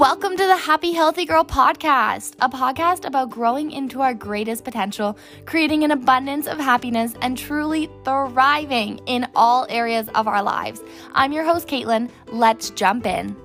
Welcome to the Happy Healthy Girl podcast, a podcast about growing into our greatest potential, creating an abundance of happiness, and truly thriving in all areas of our lives. I'm your host, Caitlin. Let's jump in.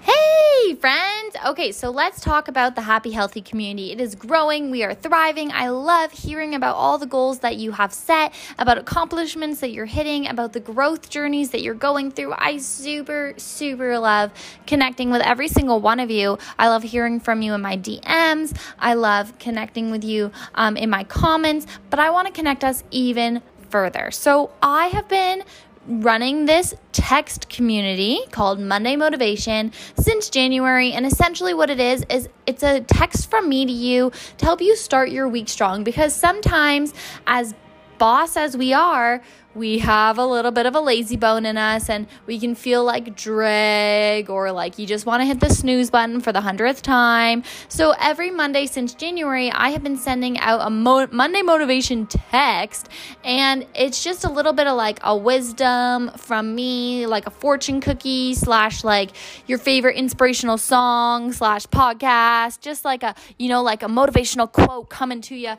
Hey, friends. Okay, so let's talk about the happy, healthy community. It is growing. We are thriving. I love hearing about all the goals that you have set, about accomplishments that you're hitting, about the growth journeys that you're going through. I super, super love connecting with every single one of you. I love hearing from you in my DMs. I love connecting with you um, in my comments, but I want to connect us even further. So I have been running this text community called Monday Motivation since January. And essentially, what it is, is it's a text from me to you to help you start your week strong because sometimes, as boss as we are, we have a little bit of a lazy bone in us and we can feel like drag or like you just want to hit the snooze button for the hundredth time. So every Monday since January, I have been sending out a Mo- Monday motivation text and it's just a little bit of like a wisdom from me, like a fortune cookie slash like your favorite inspirational song slash podcast, just like a, you know, like a motivational quote coming to you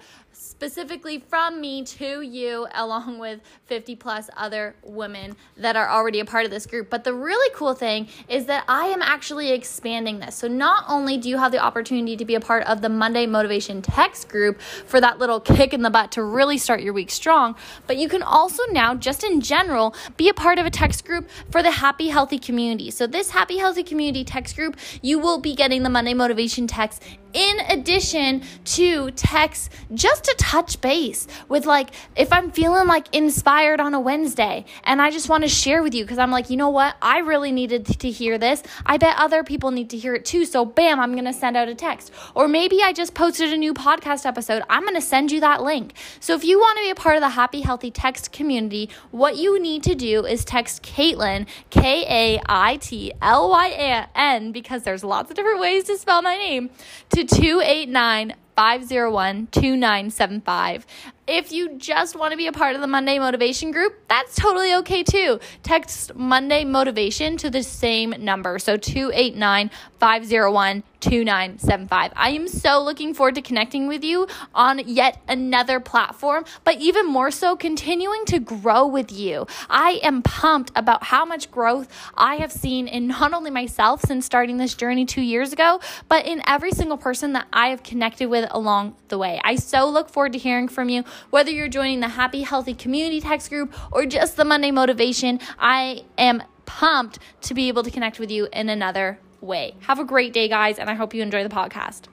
specifically from me to you, along with 50 plus other women that are already a part of this group. But the really cool thing is that I am actually expanding this. So not only do you have the opportunity to be a part of the Monday Motivation Text group for that little kick in the butt to really start your week strong, but you can also now, just in general, be a part of a text group for the Happy Healthy community. So this Happy Healthy community text group, you will be getting the Monday Motivation text in addition to text just to touch base with like if I'm feeling like inspired on a Wednesday and I just want to share with you because I'm like, you know what? I really needed to hear this. I bet other people need to hear it too. So bam, I'm going to send out a text. Or maybe I just posted a new podcast episode. I'm going to send you that link. So if you want to be a part of the Happy Healthy Text community, what you need to do is text Caitlin, K A I T L Y A N, because there's lots of different ways to spell my name, to 289 501 2975. If you just want to be a part of the Monday Motivation group, that's totally okay too. Text Monday Motivation to the same number. So 289 501 2975. I am so looking forward to connecting with you on yet another platform, but even more so, continuing to grow with you. I am pumped about how much growth I have seen in not only myself since starting this journey two years ago, but in every single person that I have connected with along the way. I so look forward to hearing from you, whether you're joining the Happy Healthy Community Text group or just the Monday Motivation. I am pumped to be able to connect with you in another way. Have a great day, guys, and I hope you enjoy the podcast.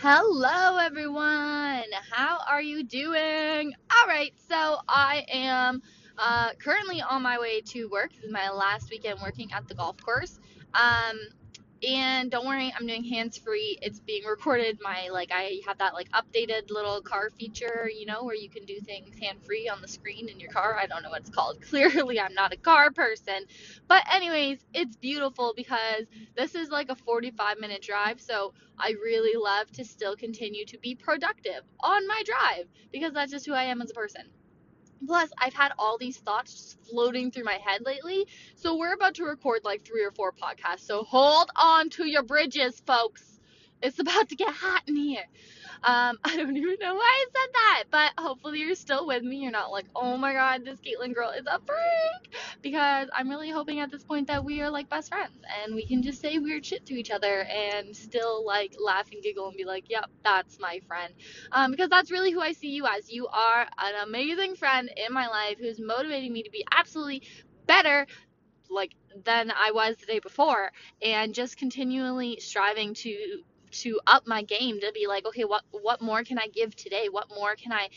Hello, everyone. How are you doing? All right, so I am uh, currently on my way to work. This is my last weekend working at the golf course. Um, and don't worry i'm doing hands free it's being recorded. My like i have that like updated little car feature you know where you can do things hand free on the screen in your car. I don't know what it's called. Clearly i'm not a car person. But anyways it's beautiful because this is like a 45 minute drive so i really love to still continue to be productive on my drive because that's just who i am as a person Plus, I've had all these thoughts floating through my head lately. So, we're about to record like three or four podcasts. So, hold on to your bridges, folks. It's about to get hot in here. Um, I don't even know why I said that, but hopefully you're still with me. You're not like, oh my god, this Caitlin girl is a freak. Because I'm really hoping at this point that we are like best friends and we can just say weird shit to each other and still like laugh and giggle and be like, yep, that's my friend. Um, because that's really who I see you as. You are an amazing friend in my life who's motivating me to be absolutely better like than I was the day before and just continually striving to to up my game to be like okay what what more can i give today? What more can i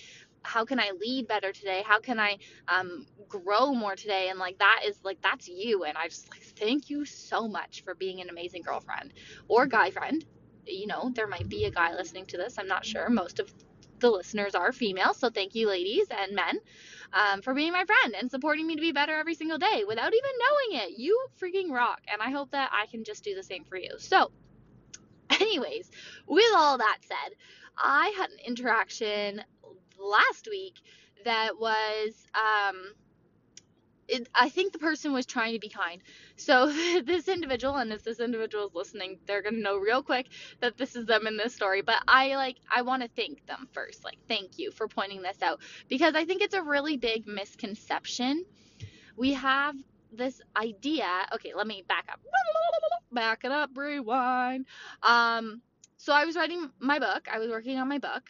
how can i lead better today? How can i um, grow more today? And like that is like that's you. And i just like thank you so much for being an amazing girlfriend or guy friend. You know there might be a guy listening to this. I'm not sure. Most of the listeners are female. So thank you ladies and men um, for being my friend and supporting me to be better every single day without even knowing it. You freaking rock. And i hope that i can just do the same for you. So Anyways, with all that said, I had an interaction last week that was um it, I think the person was trying to be kind. So this individual, and if this individual is listening, they're gonna know real quick that this is them in this story. But I like I want to thank them first. Like thank you for pointing this out because I think it's a really big misconception. We have this idea. Okay, let me back up. Back it up, rewind. Um, so I was writing my book. I was working on my book,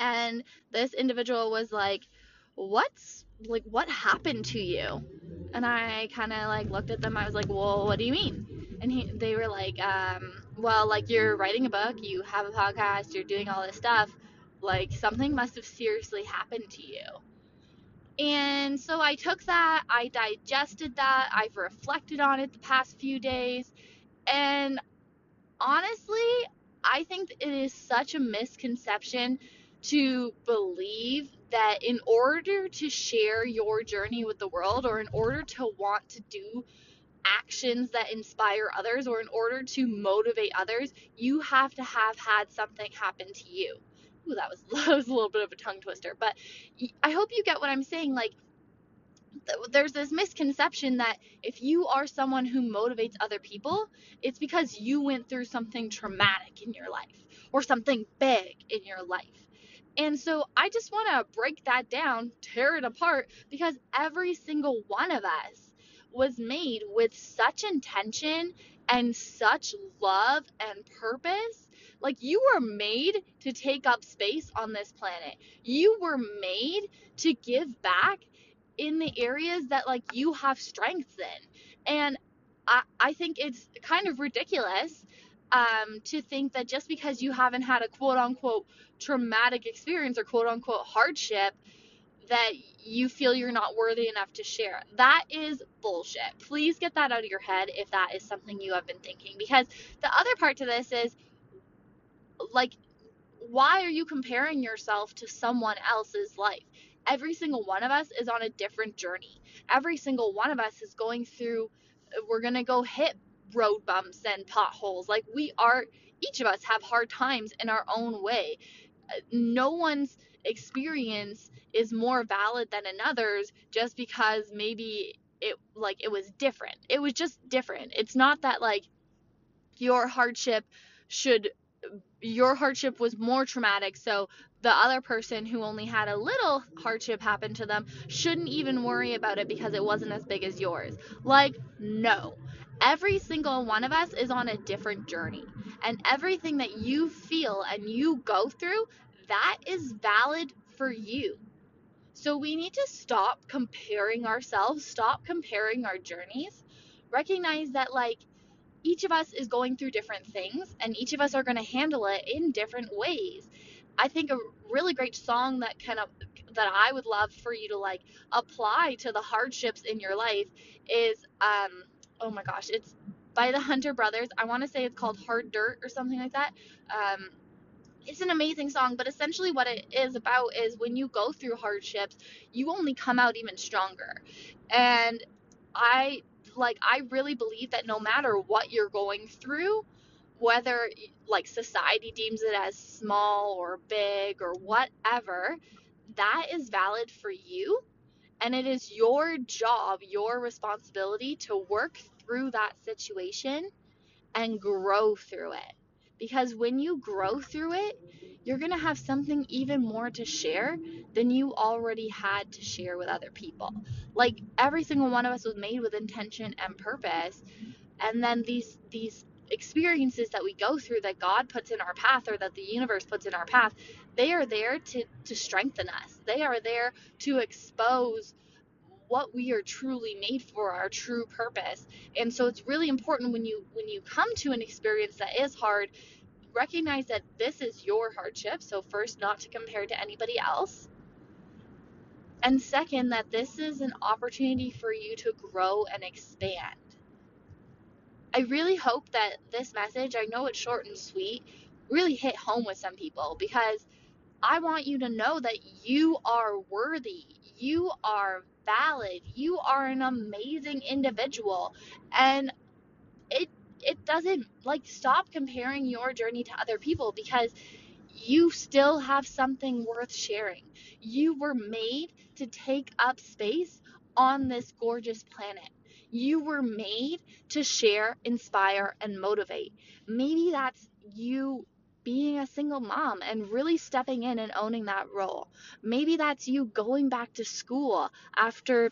and this individual was like, "What's like what happened to you?" And I kind of like looked at them. I was like, "Well, what do you mean?" And he, they were like, um, "Well, like you're writing a book, you have a podcast, you're doing all this stuff. Like something must have seriously happened to you." And so I took that, I digested that, I've reflected on it the past few days, and honestly, I think it is such a misconception to believe that in order to share your journey with the world or in order to want to do actions that inspire others or in order to motivate others, you have to have had something happen to you. Ooh, that was, that was a little bit of a tongue twister, but I hope you get what I'm saying. Like, there's this misconception that if you are someone who motivates other people, it's because you went through something traumatic in your life or something big in your life. And so I just want to break that down, tear it apart, because every single one of us was made with such intention and such love and purpose. Like you were made to take up space on this planet. You were made to give back in the areas that like you have strengths in. And I, I think it's kind of ridiculous um, to think that just because you haven't had a quote unquote traumatic experience or quote unquote hardship, that you feel you're not worthy enough to share. That is bullshit. Please get that out of your head if that is something you have been thinking. Because the other part to this is like, why are you comparing yourself to someone else's life? every single one of us is on a different journey. Every single one of us is going through, we're going to go hit road bumps and potholes. Like we are, each of us have hard times in our own way. No one's experience is more valid than another's just because maybe it like it was different. It was just different. It's not that like your hardship should your hardship was more traumatic, so the other person who only had a little hardship happen to them shouldn't even worry about it because it wasn't as big as yours. Like, no. Every single one of us is on a different journey. And everything that you feel and you go through, that is valid for you. So we need to stop comparing ourselves, stop comparing our journeys. Recognize that, like, each of us is going through different things and each of us are going to handle it in different ways. I think a really great song that kind of that I would love for you to like apply to the hardships in your life is um oh my gosh, it's by the Hunter Brothers. I want to say it's called Hard Dirt or something like that. Um it's an amazing song, but essentially what it is about is when you go through hardships, you only come out even stronger. And I like I really believe that no matter what you're going through, whether like society deems it as small or big or whatever, that is valid for you. And it is your job, your responsibility to work through that situation and grow through it. Because when you grow through it, you're going to have something even more to share than you already had to share with other people. Like every single one of us was made with intention and purpose. And then these these experiences that we go through that God puts in our path or that the universe puts in our path, they are there to to strengthen us. They are there to expose what we are truly made for our true purpose. And so it's really important when you when you come to an experience that is hard recognize that this is your hardship so first not to compare to anybody else. And second that this is an opportunity for you to grow and expand. I really hope that this message i know it's short and sweet really hit home with some people because I want you to know that you are worthy. You are valid. You are an amazing individual. And it it doesn't like stop comparing your journey to other people because you still have something worth sharing. You were made to take up space on this gorgeous planet. You were made to share, inspire, and motivate. Maybe that's you being a single mom and really stepping in and owning that role. Maybe that's you going back to school after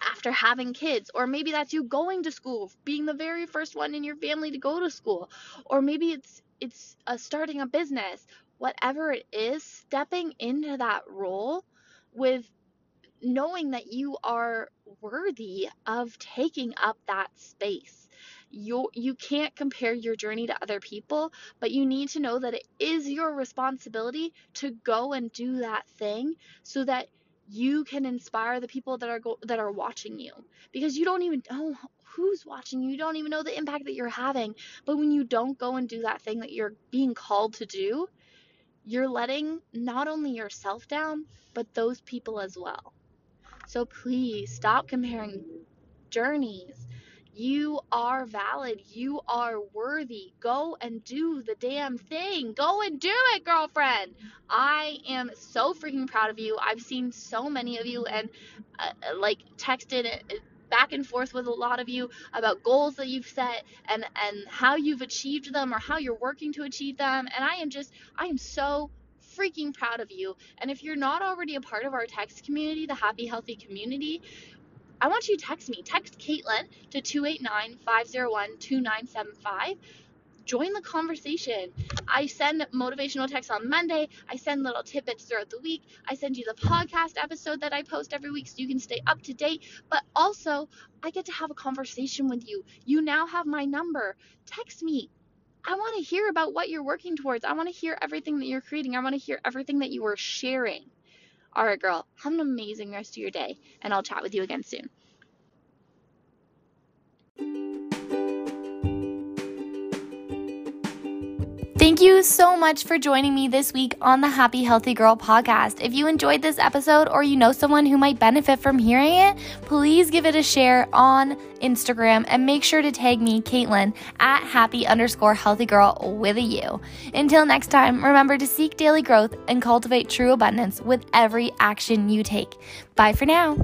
after having kids or maybe that's you going to school being the very first one in your family to go to school or maybe it's it's a starting a business whatever it is stepping into that role with knowing that you are worthy of taking up that space. You you can't compare your journey to other people, but you need to know that it is your responsibility to go and do that thing so that you can inspire the people that are go- that are watching you because you don't even know who's watching you. You don't even know the impact that you're having. But when you don't go and do that thing that you're being called to do, you're letting not only yourself down, but those people as well. So please stop comparing journeys. You are valid. You are worthy. Go and do the damn thing. Go and do it, girlfriend. I am so freaking proud of you. I've seen so many of you and uh, like texted uh, back and forth with a lot of you about goals that you've set and and how you've achieved them or how you're working to achieve them and I am just I am so freaking proud of you. And if you're not already a part of our text community, the Happy Healthy community, I want you to text me. Text Caitlin to 289 501 2975 join the conversation. I send motivational texts on Monday. I send little tidbits throughout the week. I send you the podcast episode that I post every week so you can stay up to date. But also, I get to have a conversation with you. You now have my number. Text me. I want to hear about what you're working towards. I want to hear everything that you're creating. I want to hear everything that you are sharing. All right, girl, have an amazing rest of your day, and I'll chat with you again soon. Thank you so much for joining me this week on the Happy Healthy Girl podcast. If you enjoyed this episode or you know someone who might benefit from hearing it, please give it a share on Instagram and make sure to tag me, Caitlin, at happy underscore healthy girl with a U. Until next time, remember to seek daily growth and cultivate true abundance with every action you take. Bye for now.